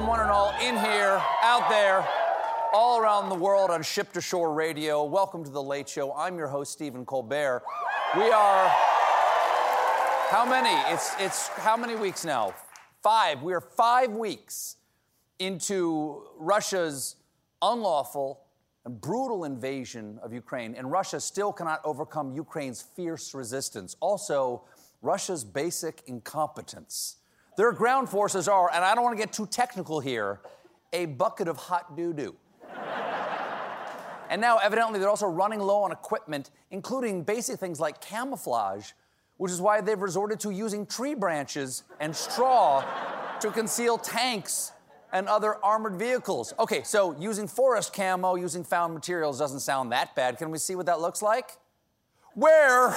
Welcome, one and all, in here, out there, all around the world on Ship to Shore Radio. Welcome to The Late Show. I'm your host, Stephen Colbert. We are. How many? It's, it's how many weeks now? Five. We are five weeks into Russia's unlawful and brutal invasion of Ukraine, and Russia still cannot overcome Ukraine's fierce resistance. Also, Russia's basic incompetence. Their ground forces are, and I don't want to get too technical here, a bucket of hot doo doo. and now, evidently, they're also running low on equipment, including basic things like camouflage, which is why they've resorted to using tree branches and straw to conceal tanks and other armored vehicles. Okay, so using forest camo, using found materials doesn't sound that bad. Can we see what that looks like? Where?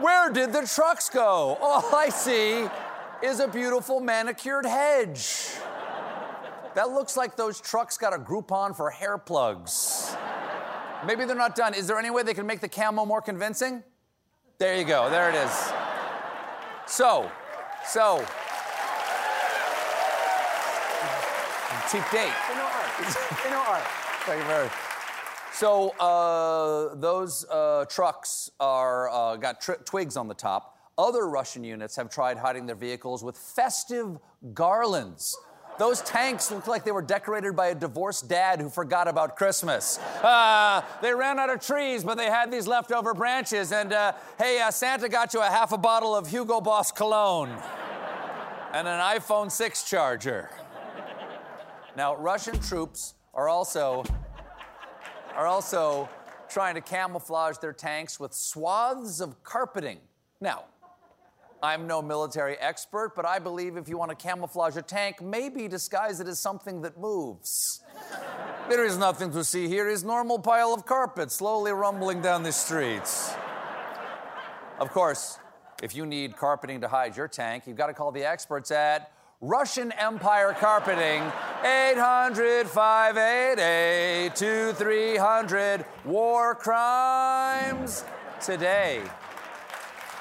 Where did the trucks go? All I see is a beautiful manicured hedge. That looks like those trucks got a Groupon for hair plugs. Maybe they're not done. Is there any way they can make the camo more convincing? There you go. There it is. So, so. Cheap date. Know art. Know art. Thank you very much. So uh, those uh, trucks are uh, got tri- twigs on the top. Other Russian units have tried hiding their vehicles with festive garlands. Those tanks look like they were decorated by a divorced dad who forgot about Christmas. Uh, they ran out of trees, but they had these leftover branches. And uh, hey, uh, Santa got you a half a bottle of Hugo Boss cologne and an iPhone 6 charger. Now, Russian troops are also are also trying to camouflage their tanks with swaths of carpeting. Now, I'm no military expert, but I believe if you want to camouflage a tank, maybe disguise it as something that moves. there is nothing to see here. Is normal pile of carpet slowly rumbling down the streets. Of course, if you need carpeting to hide your tank, you've got to call the experts at Russian Empire Carpeting, 800 588 2300. War crimes today.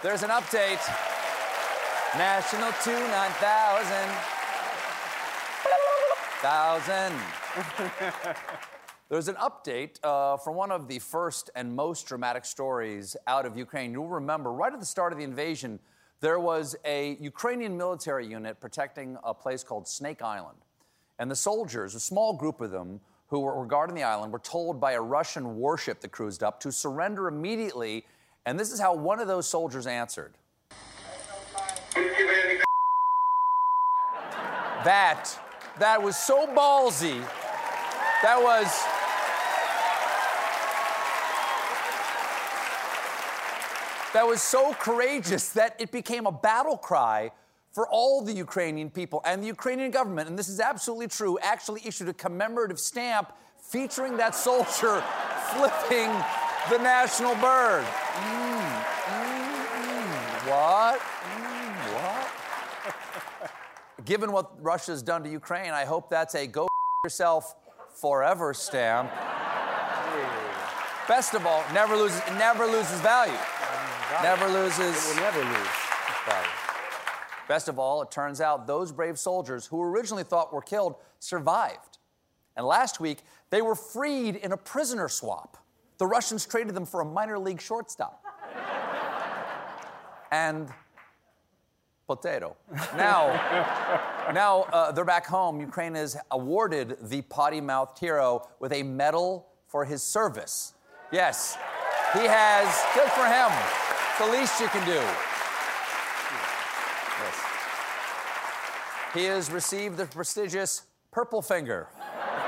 There's an update. National 2 9000. Thousand. There's an update uh, from one of the first and most dramatic stories out of Ukraine. You'll remember right at the start of the invasion, there was a Ukrainian military unit protecting a place called Snake Island. And the soldiers, a small group of them who were guarding the island, were told by a Russian warship that cruised up to surrender immediately. And this is how one of those soldiers answered. That, that was so ballsy. That was. That was so courageous that it became a battle cry for all the Ukrainian people. And the Ukrainian government, and this is absolutely true, actually issued a commemorative stamp featuring that soldier flipping the national bird. Mm, mm, mm. What? Mm, what? Given what Russia's done to Ukraine, I hope that's a go yourself forever stamp. Best of all, never loses, it never loses value. Never loses. It will never lose. value. Best of all, it turns out those brave soldiers who originally thought were killed survived. And last week, they were freed in a prisoner swap. The Russians traded them for a minor league shortstop. and potato. Now, now uh, they're back home. Ukraine has awarded the potty mouthed hero with a medal for his service. Yes, he has. Good for him. It's the least you can do. Yes. He has received the prestigious Purple Finger.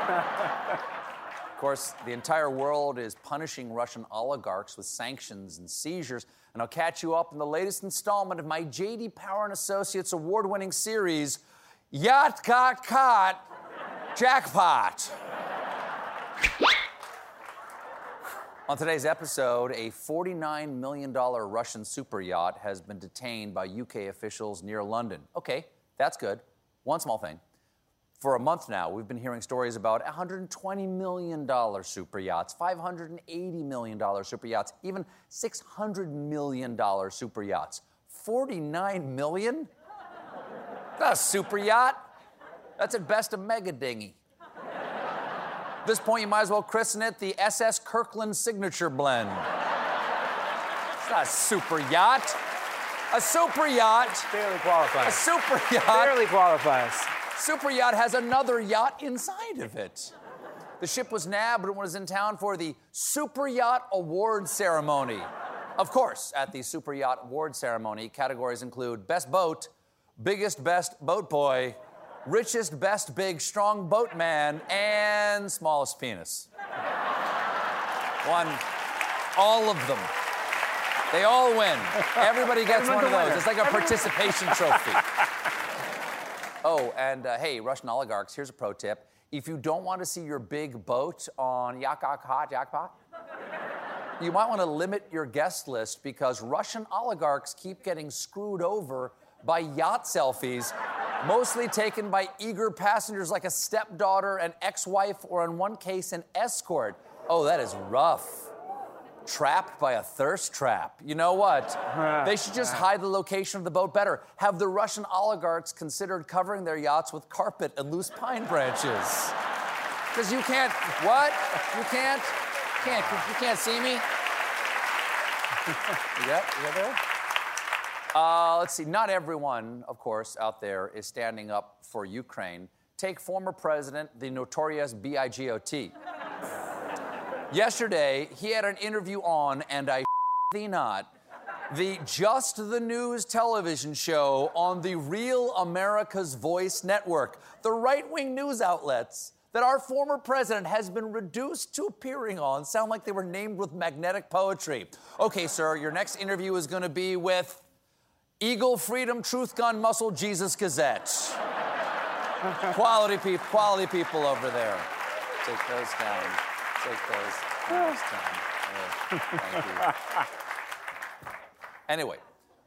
Of course, the entire world is punishing Russian oligarchs with sanctions and seizures. And I'll catch you up in the latest installment of my J.D. Power and Associates award-winning series, Yacht Got Caught, Jackpot. On today's episode, a $49 million Russian super yacht has been detained by UK officials near London. Okay, that's good. One small thing. For a month now, we've been hearing stories about $120 million super yachts, $580 million super yachts, even $600 million super yachts. 49 million? That's a super yacht. That's at best a mega dinghy. At this point, you might as well christen it the SS Kirkland Signature Blend. It's not a super yacht. A super yacht. Barely qualifies. A super yacht. Barely qualifies. Super yacht has another yacht inside of it. The ship was nabbed when it was in town for the Super Yacht Award ceremony. Of course, at the Super Yacht Award ceremony, categories include Best Boat, Biggest Best Boat Boy, Richest Best Big Strong Boatman, and Smallest Penis. Won all of them. They all win. Everybody gets one of those. It's like a participation trophy. Oh, and uh, hey, Russian oligarchs, here's a pro tip. If you don't want to see your big boat on Yakak Jackpot, you might want to limit your guest list because Russian oligarchs keep getting screwed over by yacht selfies, mostly taken by eager passengers like a stepdaughter, an ex wife, or in one case, an escort. Oh, that is rough trapped by a thirst trap. You know what? they should just hide the location of the boat better. Have the Russian oligarchs considered covering their yachts with carpet and loose pine branches? Because you can't. What? You can't. Can't. You can't see me. You got? You there? Uh, let's see. Not everyone, of course, out there is standing up for Ukraine. Take former president, the notorious B.I.G.O.T. Yesterday, he had an interview on, and I thee not, the Just the News television show on the Real America's Voice network, the right wing news outlets that our former president has been reduced to appearing on sound like they were named with magnetic poetry. Okay, sir, your next interview is going to be with Eagle Freedom Truth Gun Muscle Jesus Gazette. quality people, quality people over there. Take those down. Take those, down. You. Anyway,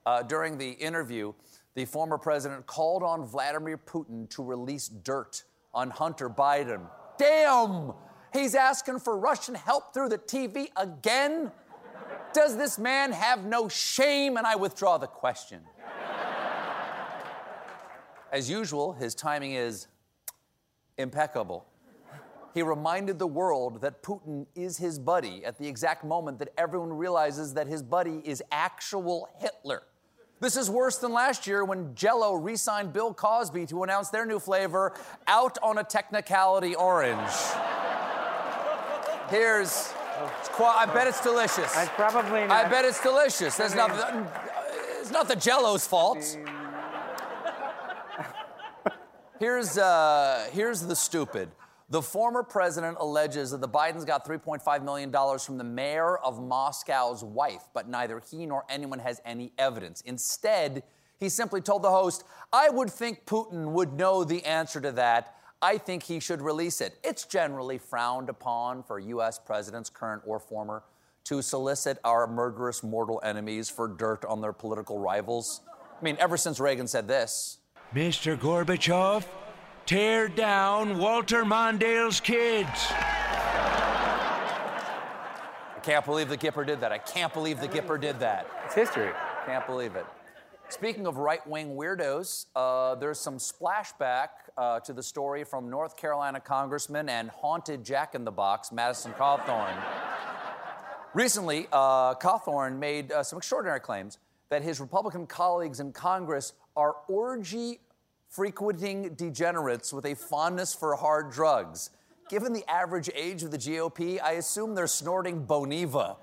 uh, during the interview, the former president called on Vladimir Putin to release dirt on Hunter Biden. Damn! He's asking for Russian help through the TV again? Does this man have no shame? And I withdraw the question. As usual, his timing is impeccable. He reminded the world that Putin is his buddy at the exact moment that everyone realizes that his buddy is actual Hitler. This is worse than last year when Jello re signed Bill Cosby to announce their new flavor, Out on a Technicality Orange. Here's, it's qua- I bet it's delicious. I'd probably not. I bet it's delicious. There's not, it's not the Jello's fault. Here's, uh, here's the stupid. The former president alleges that the Bidens got $3.5 million from the mayor of Moscow's wife, but neither he nor anyone has any evidence. Instead, he simply told the host, I would think Putin would know the answer to that. I think he should release it. It's generally frowned upon for U.S. presidents, current or former, to solicit our murderous mortal enemies for dirt on their political rivals. I mean, ever since Reagan said this, Mr. Gorbachev, tear down Walter Mondale's kids. I can't believe the Gipper did that. I can't believe the Gipper did that. It's history. Can't believe it. Speaking of right wing weirdos, uh, there's some splashback uh, to the story from North Carolina Congressman and haunted Jack in the Box, Madison Cawthorn. Recently, uh, Cawthorn made uh, some extraordinary claims that his Republican colleagues in Congress are orgy frequenting degenerates with a fondness for hard drugs. Given the average age of the GOP, I assume they're snorting Boniva.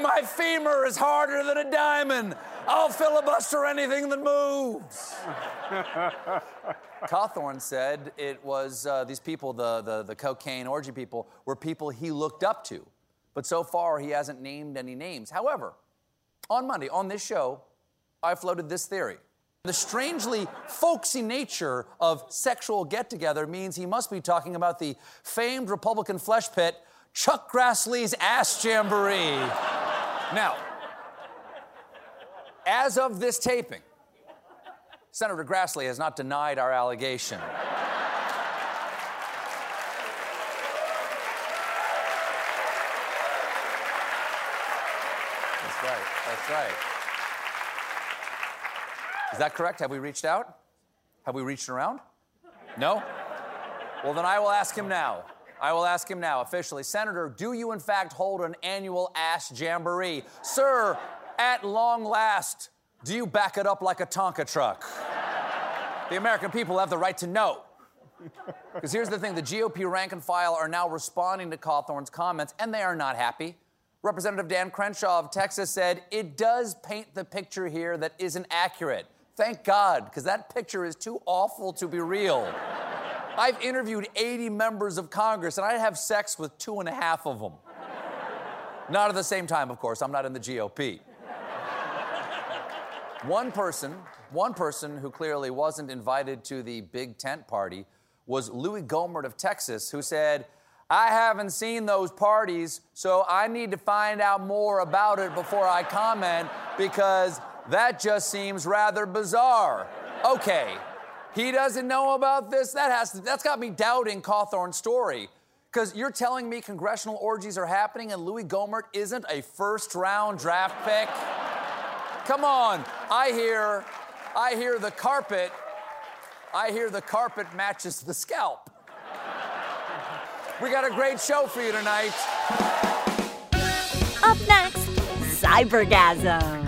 My femur is harder than a diamond. I'll filibuster anything that moves. Cawthorn said it was uh, these people, the, the, the cocaine orgy people, were people he looked up to. But so far, he hasn't named any names. However, on Monday, on this show, I floated this theory. The strangely folksy nature of sexual get together means he must be talking about the famed Republican flesh pit, Chuck Grassley's Ass Jamboree. Now, as of this taping, Senator Grassley has not denied our allegation. That's right. That's right. Is that correct? Have we reached out? Have we reached around? No? Well, then I will ask him now. I will ask him now officially. Senator, do you in fact hold an annual ass jamboree? Sir, at long last, do you back it up like a Tonka truck? the American people have the right to know. Because here's the thing the GOP rank and file are now responding to Cawthorn's comments, and they are not happy. Representative Dan Crenshaw of Texas said, It does paint the picture here that isn't accurate. Thank God, because that picture is too awful to be real. I've interviewed 80 members of Congress, and I have sex with two and a half of them. Not at the same time, of course. I'm not in the GOP. one person, one person who clearly wasn't invited to the big tent party was Louis Gohmert of Texas, who said, I haven't seen those parties, so I need to find out more about it before I comment because that just seems rather bizarre. Okay, he doesn't know about this. That has to, that's got me doubting Cawthorn's story. Because you're telling me congressional orgies are happening and Louis Gohmert isn't a first round draft pick? Come on. I hear I hear the carpet. I hear the carpet matches the scalp. We got a great show for you tonight. Up next, Cyborgasm.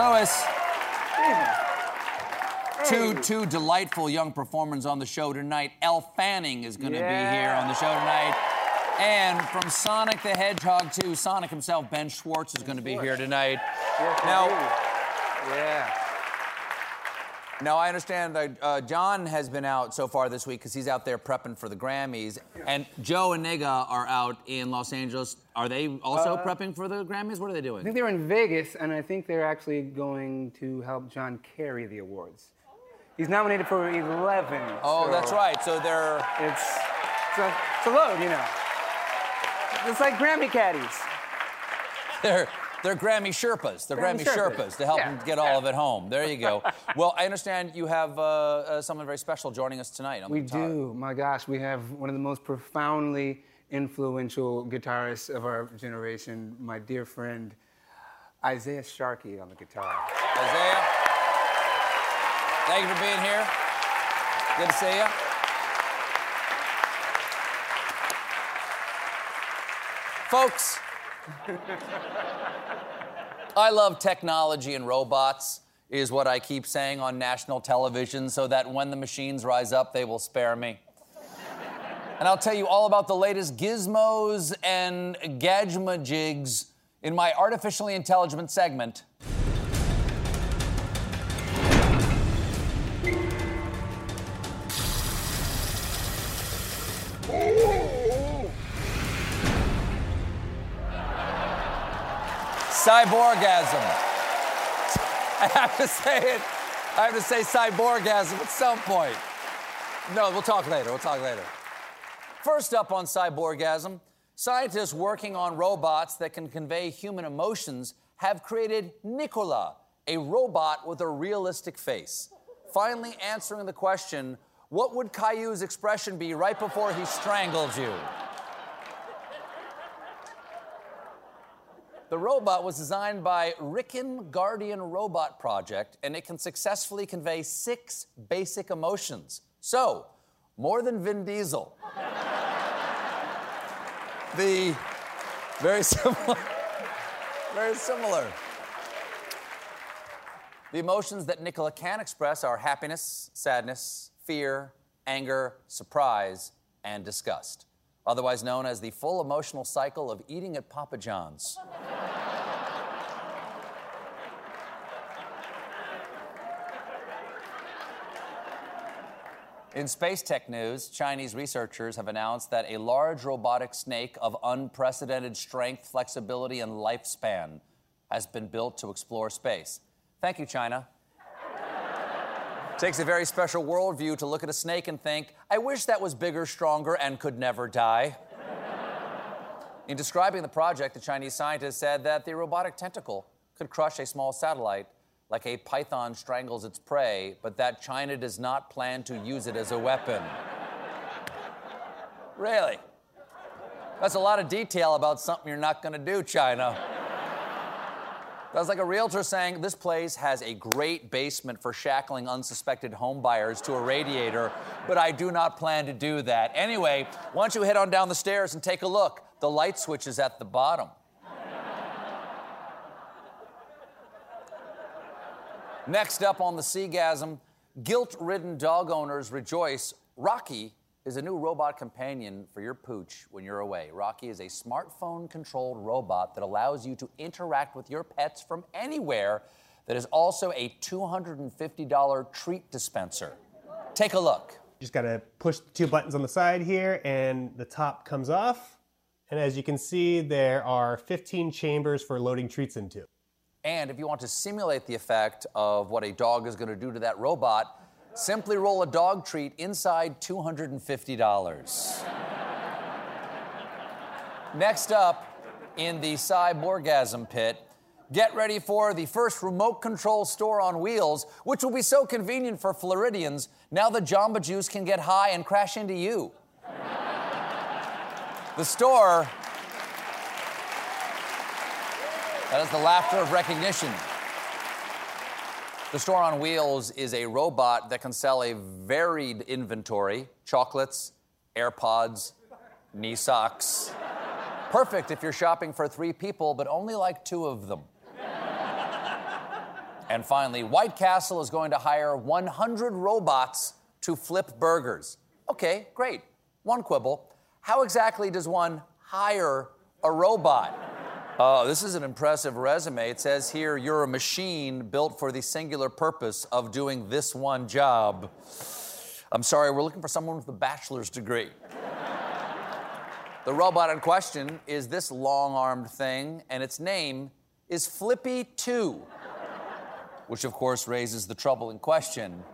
Louis. Two, two delightful young performers on the show tonight. Elle Fanning is going to Yeah. be here on the show tonight. And from Sonic the Hedgehog to Sonic himself, Ben Schwartz, is going to be here tonight. Now, Yeah. Now I understand that uh, Jon has been out so far this week because he's out there prepping for the Grammys. And Joe and Negah are out in Los Angeles. Are they also prepping for the Grammys? What are they doing? I think they're in Vegas, and I think they're actually going to help Jon carry the awards. He's nominated for 11. Oh, so that's right. So they're. It's, it's, a, it's a load, you know. It's like Grammy caddies. They're, they're Grammy Sherpas. They're Grammy, Grammy Sherpas. Sherpas. to help Yeah, them get all of it home. There you go. well, I understand you have uh, uh, someone very special joining us tonight. On We do. My gosh, we have one of the most profoundly influential guitarists of our generation, my dear friend Isaiah Sharkey on the guitar. Isaiah, thank you for being here. Good to see you. Folks, I love technology and robots, is what I keep saying on national television, so that when the machines rise up, they will spare me. And I'll tell you all about the latest gizmos and gadgemajigs in my artificially intelligent segment. Cyborgasm. I have to say it. I have to say cyborgasm at some point. No, we'll talk later. We'll talk later. First up on cyborgasm, scientists working on robots that can convey human emotions have created Nikola, a robot with a realistic face. finally answering the question what would Caillou's expression be right before he strangled you? The robot was designed by Riken Guardian Robot Project, and it can successfully convey six basic emotions. So, more than Vin Diesel. the very similar, very similar. The emotions that Nikola can express are happiness, sadness, fear, anger, surprise, and disgust, otherwise known as the full emotional cycle of eating at Papa John's. In space tech news, Chinese researchers have announced that a large robotic snake of unprecedented strength, flexibility, and lifespan has been built to explore space. Thank you, China. Takes a very special worldview to look at a snake and think, I wish that was bigger, stronger, and could never die. In describing the project, the Chinese scientists said that the robotic tentacle could crush a small satellite like a python strangles its prey, but that China does not plan to use it as a weapon. really? That's a lot of detail about something you're not going to do, China. That's like a realtor saying this place has a great basement for shackling unsuspected homebuyers to a radiator, but I do not plan to do that. Anyway, why don't you head on down the stairs and take a look? The light switch is at the bottom. Next up on the Seagasm, guilt ridden dog owners rejoice. Rocky is a new robot companion for your pooch when you're away. Rocky is a smartphone controlled robot that allows you to interact with your pets from anywhere, that is also a $250 treat dispenser. Take a look. Just gotta push the two buttons on the side here, and the top comes off. And as you can see, there are 15 chambers for loading treats into. And if you want to simulate the effect of what a dog is going to do to that robot, simply roll a dog treat inside $250. Next up, in the cyborgasm pit, get ready for the first remote control store on wheels, which will be so convenient for Floridians. Now the Jamba Juice can get high and crash into you. the store that is the laughter of recognition. The store on wheels is a robot that can sell a varied inventory chocolates, AirPods, knee socks. Perfect if you're shopping for three people, but only like two of them. and finally, White Castle is going to hire 100 robots to flip burgers. Okay, great. One quibble. How exactly does one hire a robot? Oh, this is an impressive resume. It says here, you're a machine built for the singular purpose of doing this one job. I'm sorry, we're looking for someone with a bachelor's degree. the robot in question is this long armed thing, and its name is Flippy 2, which of course raises the troubling question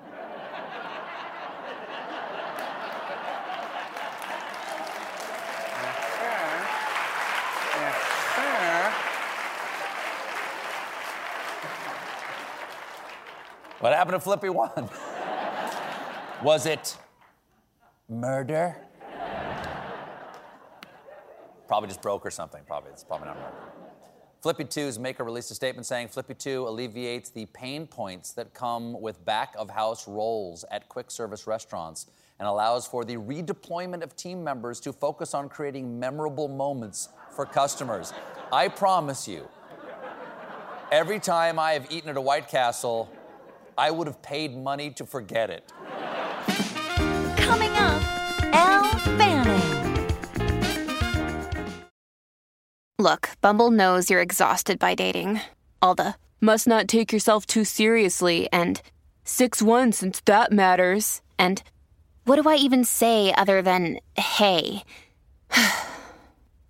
What happened to Flippy 1? Was it murder? Probably just broke or something. Probably it's probably not murder. Flippy 2's maker released a statement saying Flippy 2 alleviates the pain points that come with back of house roles at quick service restaurants and allows for the redeployment of team members to focus on creating memorable moments for customers. I promise you, every time I have eaten at a White Castle, I would have paid money to forget it. Coming up, Elle Fanning. Look, Bumble knows you're exhausted by dating. All the must not take yourself too seriously and 6 1 since that matters. And what do I even say other than hey?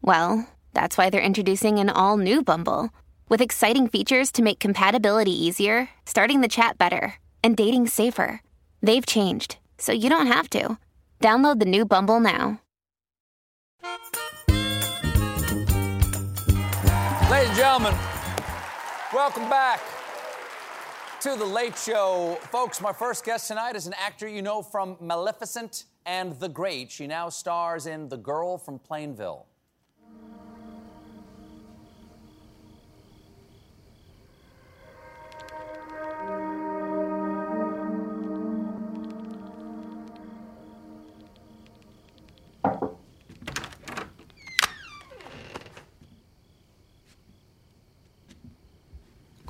well, that's why they're introducing an all new Bumble with exciting features to make compatibility easier, starting the chat better, and dating safer. They've changed, so you don't have to. Download the new Bumble now. Ladies and gentlemen, welcome back to the Late Show. Folks, my first guest tonight is an actor you know from Maleficent and The Great. She now stars in The Girl from Plainville.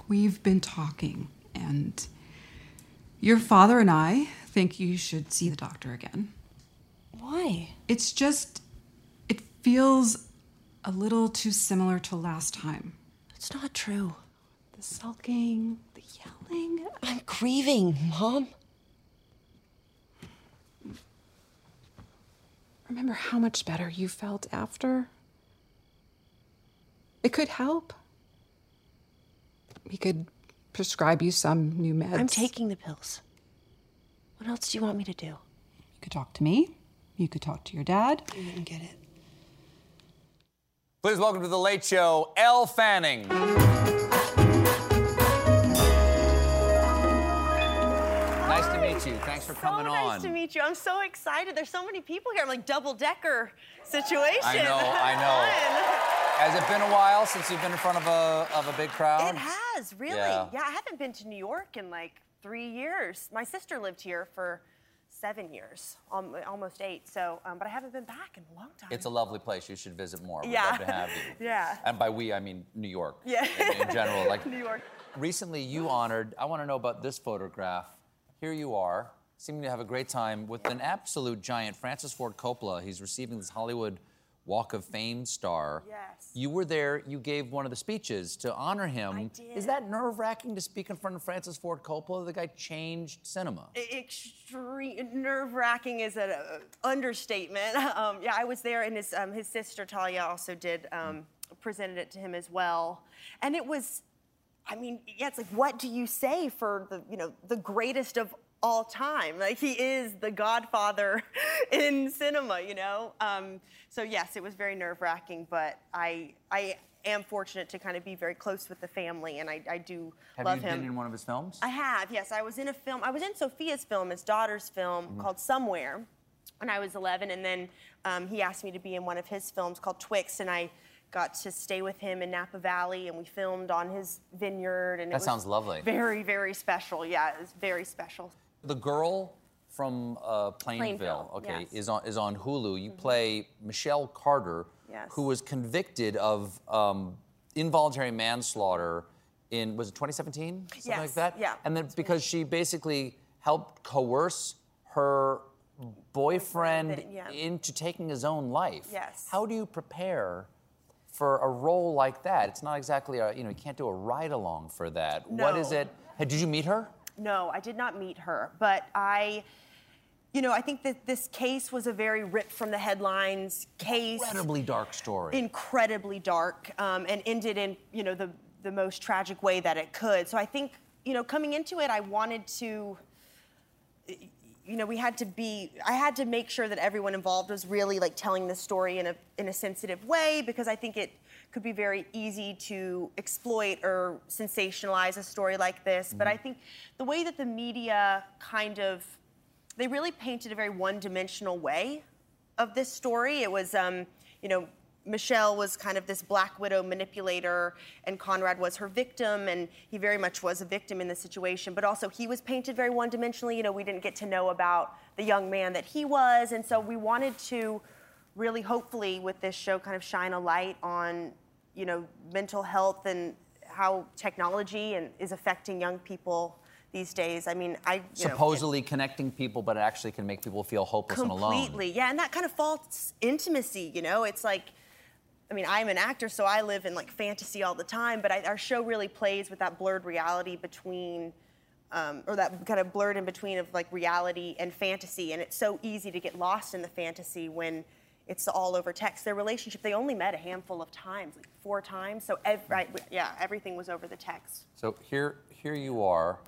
We've been talking, and your father and I think you should see the doctor again. Why? It's just, it feels a little too similar to last time. It's not true. The sulking, the yelling. I'm grieving, Mom. Remember how much better you felt after? It could help. We could prescribe you some new meds. I'm taking the pills. What else do you want me to do? You could talk to me. You could talk to your dad. I didn't get it. Please welcome to the Late Show, Elle Fanning. Nice to meet you. Thanks for coming so on. nice to meet you. I'm so excited. There's so many people here. I'm like double decker situation. I know, I know. Has it been a while since you've been in front of a of a big crowd? It has really. Yeah. Yeah. I haven't been to New York in like three years. My sister lived here for seven years, almost eight. So, um, but I haven't been back in a long time. It's a lovely place. You should visit more. We'd Yeah. love to have you. Yeah. And by we, I mean New York. Yeah. In, in general, like New York. recently you honored. I want to know about this photograph. Here you are, seeming to have a great time with an absolute giant, Francis Ford Coppola. He's receiving this Hollywood Walk of Fame star. Yes. You were there. You gave one of the speeches to honor him. I did. Is that nerve-wracking to speak in front of Francis Ford Coppola? The guy changed cinema. Extreme nerve wracking is an uh, understatement. Um, yeah, I was there, and his um, his sister Talia also did um, presented it to him as well, and it was, I mean, yeah, it's like, what do you say for the you know the greatest of all time? Like he is the Godfather in cinema, you know. Um, so yes, it was very nerve wracking, but I I am fortunate to kind of be very close with the family, and I, I do Have love him. Have you been in one of his films? I have, yes. I was in a film. I was in Sofia's film, his daughter's film Mm-hmm. called Somewhere, when I was 11, and then um, he asked me to be in one of his films called Twixt, and I got to stay with him in Napa Valley, and we filmed on his vineyard, and it That was sounds lovely. Very, very special. Yeah, it was very special. The girl from uh, Plainville, Plainville, okay, yes. Mm-hmm. is on is on Hulu. You play Michelle Carter, Yes. who was convicted of um, involuntary manslaughter in was it 2017, something like that? yeah. And then because she basically helped coerce her boyfriend yeah. into taking his own life. Yes. How do you prepare? For a role like that, it's not exactly a you know you can't do a ride along for that. What is it? Did you meet her? No, I did not meet her, but I, you know, I think that this case was a very ripped from the headlines case. Incredibly dark story. incredibly dark um, and ended in you know the the most tragic way that it could. So I think you know coming into it, I wanted to. You know, we had to be. I had to make sure that everyone involved was really like telling the story in a in a sensitive way because I think it could be very easy to exploit or sensationalize a story like this. But I think the way that the media kind of they really painted a very one-dimensional way of this story. It was, um, you know, Michelle was kind of this Black Widow manipulator, and Conrad was her victim, and he very much was a victim in the situation. But also, he was painted very one-dimensionally. You know, we didn't get to know about the young man that he was, and so we wanted to really, hopefully, with this show, kind of shine a light on, you know, mental health and how technology and is affecting young people these days. I mean, I you know, supposedly connecting people, but it actually can make people feel hopeless and alone. Completely, yeah, and that kind of false intimacy. You know, it's like, I mean, I'm an actor, so I live in like fantasy all the time. But I, our show really plays with that blurred reality between, um, or that kind of blurred in between of like reality and fantasy. And it's so easy to get lost in the fantasy when it's all over text. Their relationship, they only met a handful of times, like four times. So, ev- right, yeah, everything was over the text. So here, here you are.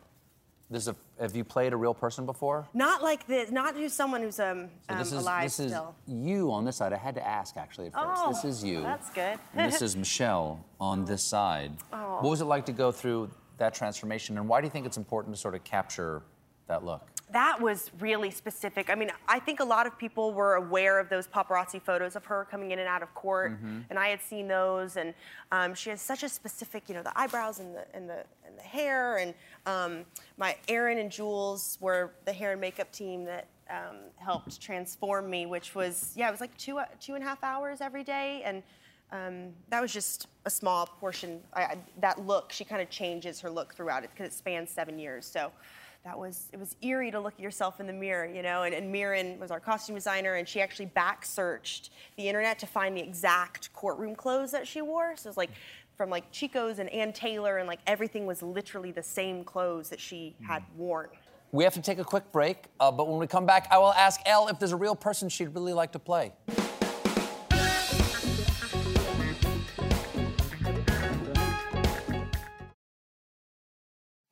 This is a, have you played a real person before? Not like this, not who's someone who's um, So um this is alive this is still. you on this side. I had to ask actually at first. Oh, this is you. That's good. And this is Michelle on this side. Oh. What was it like to go through that transformation, and why do you think it's important to sort of capture that look? That was really specific. I mean, I think a lot of people were aware of those paparazzi photos of her coming in and out of court, Mhm. and I had seen those. And um, she has such a specific, you know, the eyebrows and the and the and the hair. And um, my Erin and Jules were the hair and makeup team that um, helped transform me, which was yeah, it was like two two and a half hours every day, and um, that was just a small portion. I, I, that look, she kind of changes her look throughout it because it spans seven years. So that was it was eerie to look at yourself in the mirror, you know. And, and Mirren was our costume designer, and she actually back searched the internet to find the exact courtroom clothes that she wore. So it was like from like Chico's and Ann Taylor, and like everything was literally the same clothes that she had worn. We have to take a quick break, uh, but when we come back, I will ask Elle if there's a real person she'd really like to play.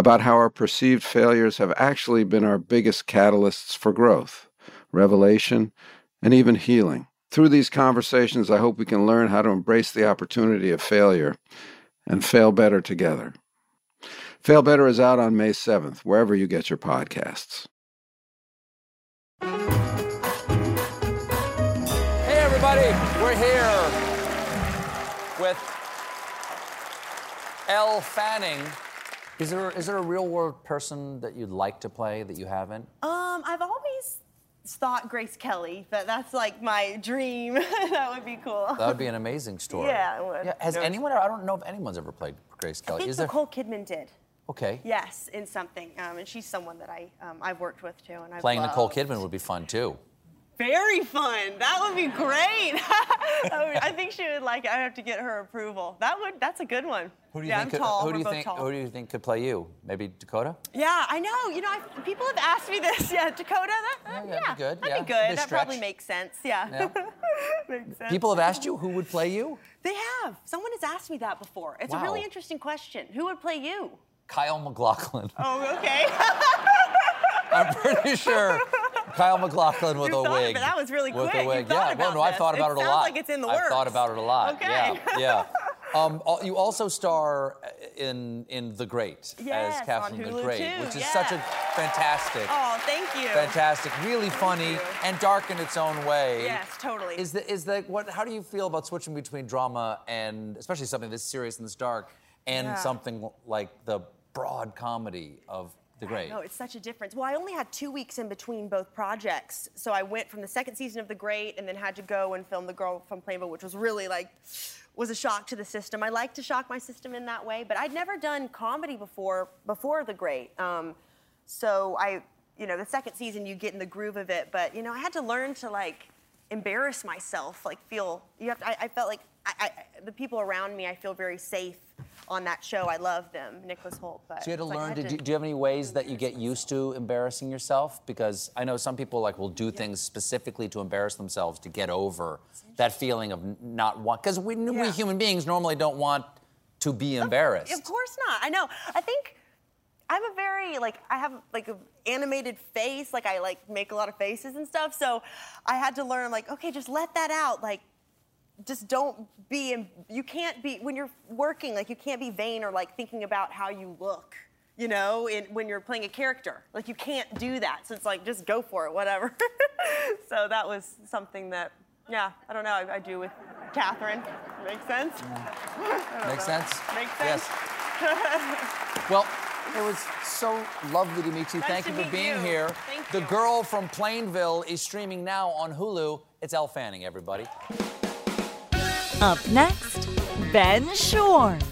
about how our perceived failures have actually been our biggest catalysts for growth, revelation, and even healing. Through these conversations, I hope we can learn how to embrace the opportunity of failure and fail better together. Fail Better is out on May 7th, wherever you get your podcasts. Hey, everybody, we're here with Elle Fanning. Is there, is there a real world person that you'd like to play that you haven't? Um, I've always thought Grace Kelly, but that's like my dream. that would be cool. That would be an amazing story. Yeah, it would. Yeah, has No. anyone, I don't know if anyone's ever played Grace Kelly. I think Is there? Nicole Kidman did. Okay. Yes, in something, um, and she's someone that I um, I've worked with too, and I've Playing Nicole. Kidman would be fun too. Very fun. That would be great. I think she would like it. I have to get her approval. That would. That's a good one. Who do you yeah, think? I'm could, tall. Who We're do you both think? tall. Who do you think could play you? Maybe Dakota. Yeah, I know. You know, I, people have asked me this. Yeah, Dakota. That, uh, that'd be good, That'd yeah. be good. That probably makes sense. Yeah. Yeah. makes sense. People have asked you who would play you. They have. Someone has asked me that before. It's a really interesting question. Who would play you? Kyle MacLachlan. Oh, okay. I'm pretty sure Kyle MacLachlan with You a wig. it. That was really with quick. a wig. yeah. well, no, I've thought about It it, a sounds lot. like it's in the works. I've thought about it a lot. Okay. Yeah. Yeah. Um, you also star in in The Great Yes, as Catherine the Great, too, which is yeah. such a fantastic, Oh, thank you. fantastic, really funny and dark in its own way. Yes, totally. Is the is the what? How do you feel about switching between drama and especially something this serious and this dark, and Yeah. something like the broad comedy of The Great? No, it's such a difference. Well, I only had two weeks in between both projects, so I went from the second season of The Great and then had to go and film The Girl from Plainville, which was really like was a shock to the system. I like to shock my system in that way, but I'd never done comedy before before The Great. Um, so I, you know, the second season you get in the groove of it, but you know, I had to learn to like embarrass myself, like feel. You have. To, I, I felt like I, I, the people around me. I feel very safe on that show. I love them, Nicholas Hoult. But So you had to like learn. you, do you have any ways that you get used to embarrassing yourself? Because I know some people like will do things specifically to embarrass themselves to get over that feeling of not want. Because we, we human beings normally don't want to be embarrassed. Of course not. I know. I think I'm a very like I have like an animated face. Like I like make a lot of faces and stuff. So I had to learn like okay, just let that out. Like just don't be. In, you can't be when you're working. Like you can't be vain or like thinking about how you look. You know, in, when you're playing a character, like you can't do that. So it's like just go for it, whatever. so that was something that, yeah, I don't know. I, I do with Catherine. Makes sense. Mm. Don't Makes know. sense? Makes Yes. sense. Well, it was so lovely to meet you. Nice Thank you for being you. here. Thank the you. Girl from Plainville is streaming now on Hulu. It's Elle Fanning, everybody. Up next, Ben Schwartz.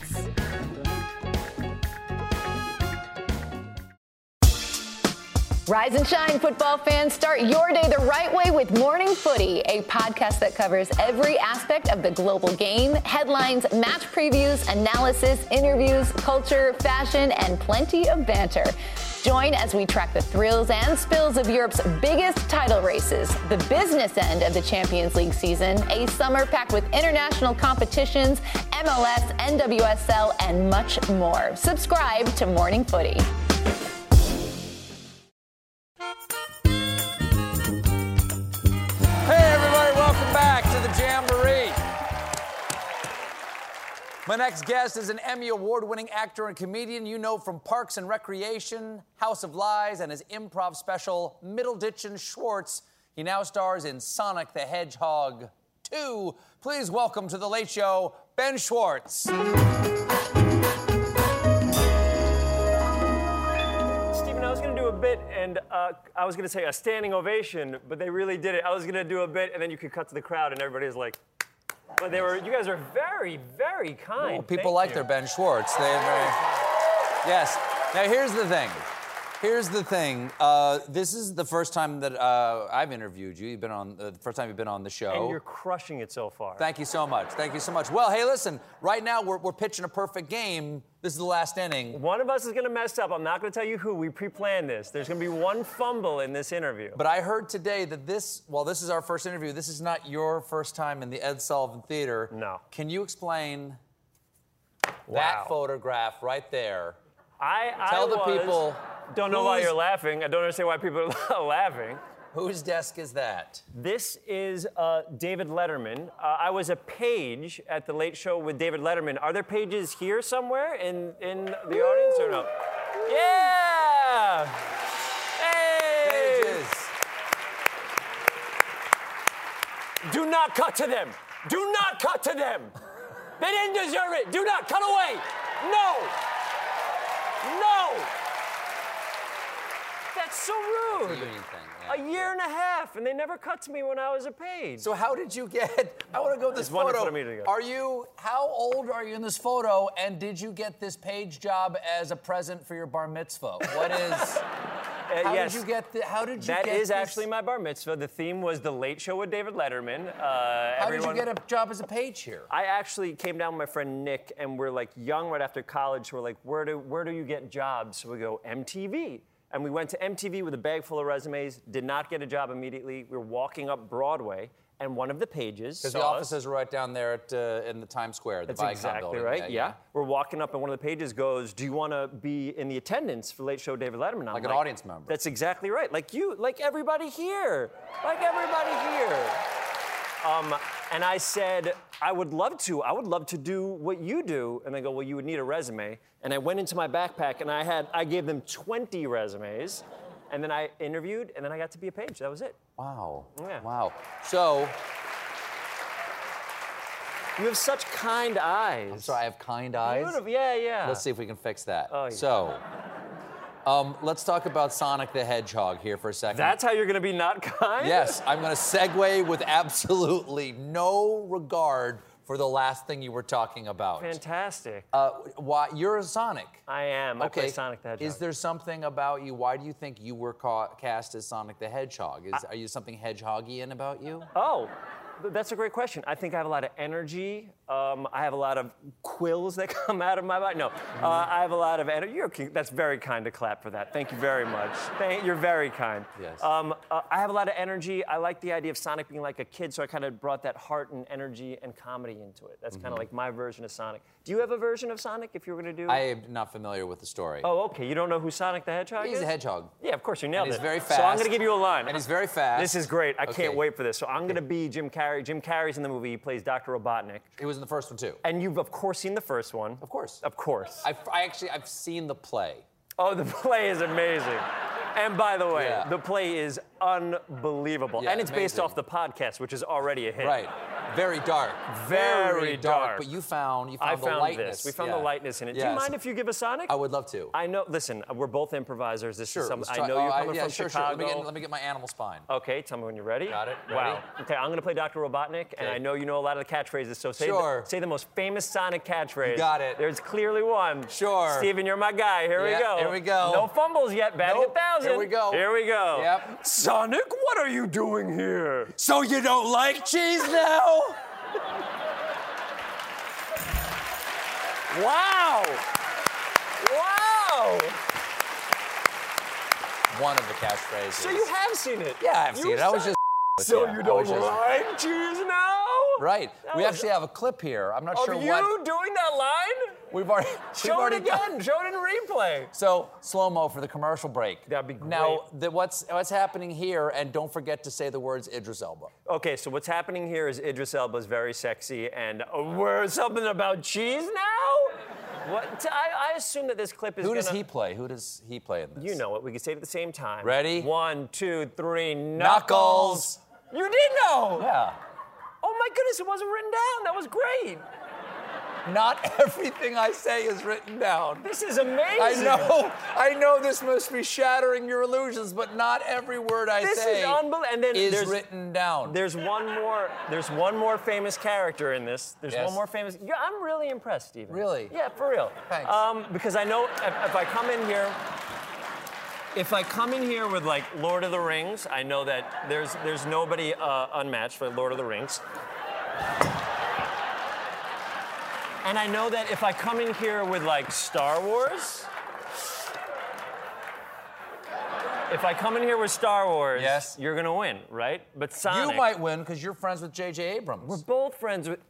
Rise and shine, football fans. Start your day the right way with Morning Footy, a podcast that covers every aspect of the global game headlines, match previews, analysis, interviews, culture, fashion, and plenty of banter. Join as we track the thrills and spills of Europe's biggest title races, the business end of the Champions League season, a summer packed with international competitions, MLS, NWSL, and much more. Subscribe to Morning Footy. My next guest is an Emmy Award winning actor and comedian you know from Parks and Recreation, House of Lies, and his improv special, Middleditch and Schwartz. He now stars in Sonic the Hedgehog 2. Please welcome to The Late Show, Ben Schwartz. Stephen, I was going to do a bit, and uh, I was going to say a standing ovation, but they really did it. I was going to do a bit, and then you could cut to the crowd, and everybody was like, but they were. You guys are very, very kind. Well, people Thank like you. their Ben Schwartz. They very... Yes. Now here's the thing. Here's the thing. Uh, this is the first time that uh, I've interviewed you. You've been on uh, the first time you've been on the show. And you're crushing it so far. Thank you so much. Thank you so much. Well, hey, listen. Right now we're, we're pitching a perfect game. This is the last inning. One of us is going to mess up. I'm not going to tell you who. We pre-planned this. There's going to be one fumble in this interview. But I heard today that this, well, this is our first interview. This is not your first time in the Ed Sullivan Theater. No. Can you explain Wow. that photograph right there? I, I Tell the was- people Don't know why you're laughing. I don't understand why people are laughing. Whose desk is that? This is uh, David Letterman. Uh, I was a page at the Late Show with David Letterman. Are there pages here somewhere in, in the audience or no? Yeah! Hey! Pages. Do not cut to them. Do not cut to them. They didn't deserve it. Do not cut away. No. That's so rude. Union thing, yeah. A year and a half, and they never cut to me when I was a page. So how did you get? I want to go with this It's wonderful photo. to meet. Are you? How old are you in this photo? And did you get this page job as a present for your bar mitzvah? What is? Uh, how yes. did you get? The, how did you That get? is this- actually my bar mitzvah. The theme was the Late Show with David Letterman. Uh, How everyone, did you get a job as a page here? I actually came down with my friend Nick, and we're like young right after college. So We're like, where do where do you get jobs? So we go MTV, and we went to MTV with a bag full of resumes. Did not get a job immediately. We were walking up Broadway, and one of the pages. Because the us. office is right down there at, uh, in the Times Square, the That's Viacom exactly building. right. Yeah, We're walking up, and one of the pages goes, "Do you want to be in the attendance for Late Show David Letterman?" I'm Like an audience member. That's exactly right. Like you, like everybody here, like everybody here. Um, and I said, I would love to. I would love to do what you do. And they go, Well, you would need a resume. And I went into my backpack, and I had, I gave them 20 resumes, and then I interviewed, and then I got to be a page. That was it. Wow. Yeah. Wow. So You have such kind eyes. I'm sorry, I have kind eyes. Beautiful. Yeah, yeah. Let's see if we can fix that. Oh, yeah. So, um, let's talk about Sonic the Hedgehog here for a second. That's how you're gonna be not kind? Yes, I'm going to segue with absolutely no regard for the last thing you were talking about. Fantastic. Uh, why you're a Sonic? I am. I okay. play Sonic the Hedgehog. Is there something about you? Why do you think you were ca- cast as Sonic the Hedgehog? Is are you something hedgehoggian about you? Oh, that's a great question. I think I have a lot of energy. Um, I have a lot of quills that come out of my body. No, Mm-hmm. uh, I have a lot of energy. You're, that's very kind to clap for that. Thank you very much. Thank, you're very kind. Yes. Um, uh, I have a lot of energy. I like the idea of Sonic being like a kid, so I kind of brought that heart and energy and comedy into it. That's kind Mhm. of like my version of Sonic. Do you have a version of Sonic if you were going to do? It? I am not familiar with the story. Oh, okay. You don't know who Sonic the Hedgehog He's is? He's a hedgehog. Yeah, of course you nailed And he's it. very So I'm going to give you a line. And he's very fast. This is great. I Okay. can't wait for this. So I'm going to be Jim Carrey. Jim Carrey's in the movie. He plays Dr. Robotnik. He was in the first one too. And you've of course seen the first one. Of course. Of course. I've, I actually I've seen the play. Oh, the play is amazing. And by the way, Yeah. the play is unbelievable. Yeah, and it's based off the podcast, which is already a hit. Right. Very dark. Very dark. But you found you found I the found lightness. this. We found Yeah. the lightness in it. Do you mind if you give a Sonic? I would love to. I know. Listen, we're both improvisers. This Sure. is some, I know oh, you're I- coming yeah, from sure, Chicago. Sure. Let me, get, let me get my animal spine. Okay, tell me when you're ready. Got it. Wow. Okay, I'm gonna play Dr. Robotnik, and I know you know a lot of the catchphrases. So say Sure. the, say the most famous Sonic catchphrase. You got it. There's clearly one. Sure. Stephen, you're my guy. Here Yeah, we go. here we go. No fumbles yet. Batting Nope. a thousand. Here we go. Here we go. Yep. Sonic, what are you doing here? So you don't like cheese now? Wow. Wow. one of the catchphrases. So you have seen it? Yeah, I've You seen it. I was just. So yeah, you don't just- like cheese now? Right. That we was- actually have a clip here. I'm not Of sure you doing that line? We've already. Show we've it already again. done- Show it in replay. So slow mo for the commercial break. That'd be great. Now, the, what's what's happening here? And don't forget to say the words Idris Elba. Okay, so what's happening here is Idris Elba is very sexy, and uh, we're something about cheese now. What? I, I assume that this clip is. Who does gonna- he play? Who does he play in this? You know it. We can say it at the same time. Ready? One, two, three. Knuckles. Knuckles. You did know. Yeah. Oh my goodness! It wasn't written down. That was great. Not everything I say is written down. This is amazing. I know. I know this must be shattering your illusions, but not every word I This say is unbelievable. And then is there's, written down. There's one more. There's one more famous character in this. There's Yes. one more famous. Yeah, I'm really impressed, Stephen. Really? Yeah, for real. Thanks. Um, because I know if, if I come in here. If I come in here with like Lord of the Rings, I know that there's there's nobody uh, unmatched for Lord of the Rings. And I know that if I come in here with like Star Wars, if I come in here with Star Wars, Yes. you're gonna win, right? But Sonic, you might win because you're friends with J.J. Abrams. we're both friends with.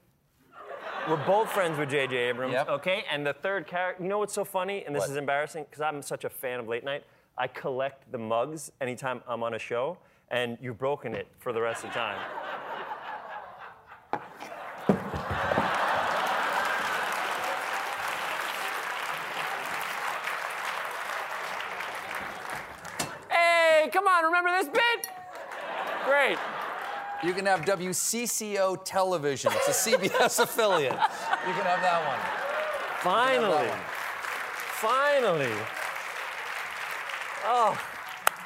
We're both friends with J.J. Abrams, Yep. okay? And the third character, you know what's so funny, and this What? is embarrassing, because I'm such a fan of late night. I collect the mugs anytime I'm on a show, and you've broken it for the rest of the time. Hey, come on, remember this bit? Great. You can have WCCO television. It's a CBS affiliate. You can have that one. Finally. one. Finally. Oh,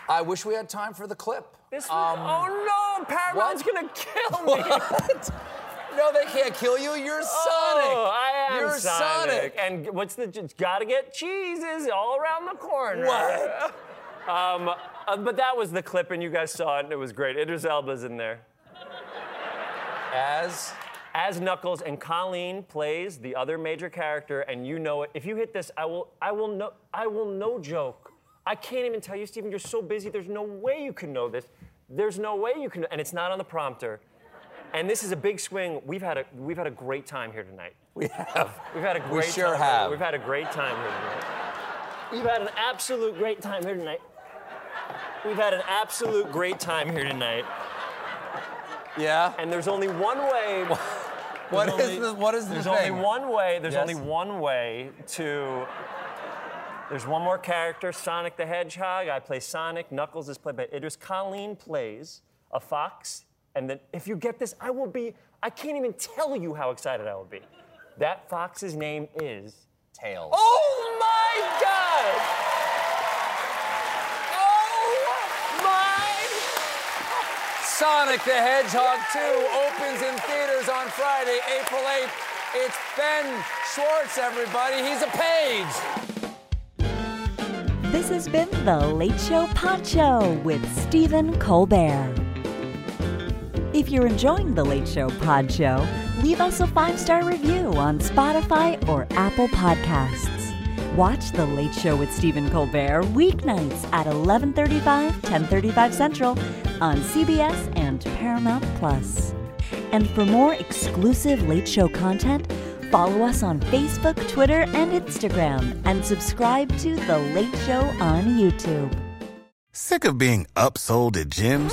I wish we had time for the clip. this Um, oh no, Paramount's what? gonna kill me. What? No, they can't kill you. You're Sonic. Oh, I am You're Sonic. And what's the? It's gotta get cheeses all around the corner. What? Um, uh, but that was the clip, and you guys saw it, and it was great. Idris Elba's in there As as Knuckles, and Colleen plays the other major character, and you know it. If you hit this, I will, I will no, I will no joke. I can't even tell you, Stephen. You're so busy. There's no way you can know this. There's no way you can, and it's not on the prompter. And this is a big swing. We've had a, we've had a great time here tonight. we have. We've had a We great sure time. have. We've had a great time here tonight. We've had an absolute great time here tonight. We've had an absolute great time here tonight. Yeah. And there's only one way. What is the- what is the There's thing? only one way. There's Yes. only one way to. There's one more character, Sonic the Hedgehog. I play Sonic. Knuckles is played by Idris. Colleen plays a fox. And then, if you get this, I will be. I can't even tell you how excited I will be. That fox's name is. Tails. Oh my God! Oh my! Sonic the Hedgehog 2 opens in theaters on Friday, April 8th. It's Ben Schwartz, everybody. He's a page. This has been The Late Show Pod Show with Stephen Colbert. If you're enjoying The Late Show Pod Show, leave us a five star review on Spotify or Apple Podcasts. Watch The Late Show with Stephen Colbert weeknights at 11:35, 10:35 Central on CBS and Paramount Plus. And for more exclusive Late Show content, follow us on Facebook, Twitter, and Instagram, and subscribe to The Late Show on YouTube. Sick of being upsold at gyms?